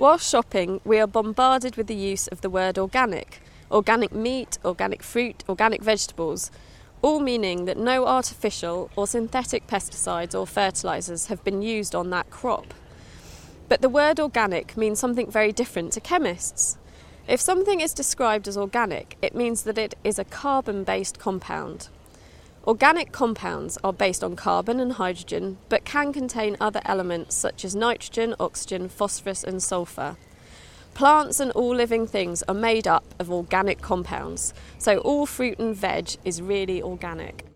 While shopping, we are bombarded with the use of the word organic organic meat, organic fruit, organic vegetables, all meaning that no artificial or synthetic pesticides or fertilisers have been used on that crop. But the word organic means something very different to chemists. If something is described as organic, it means that it is a carbon based compound. Organic compounds are based on carbon and hydrogen, but can contain other elements such as nitrogen, oxygen, phosphorus, and sulfur. Plants and all living things are made up of organic compounds, so all fruit and veg is really organic.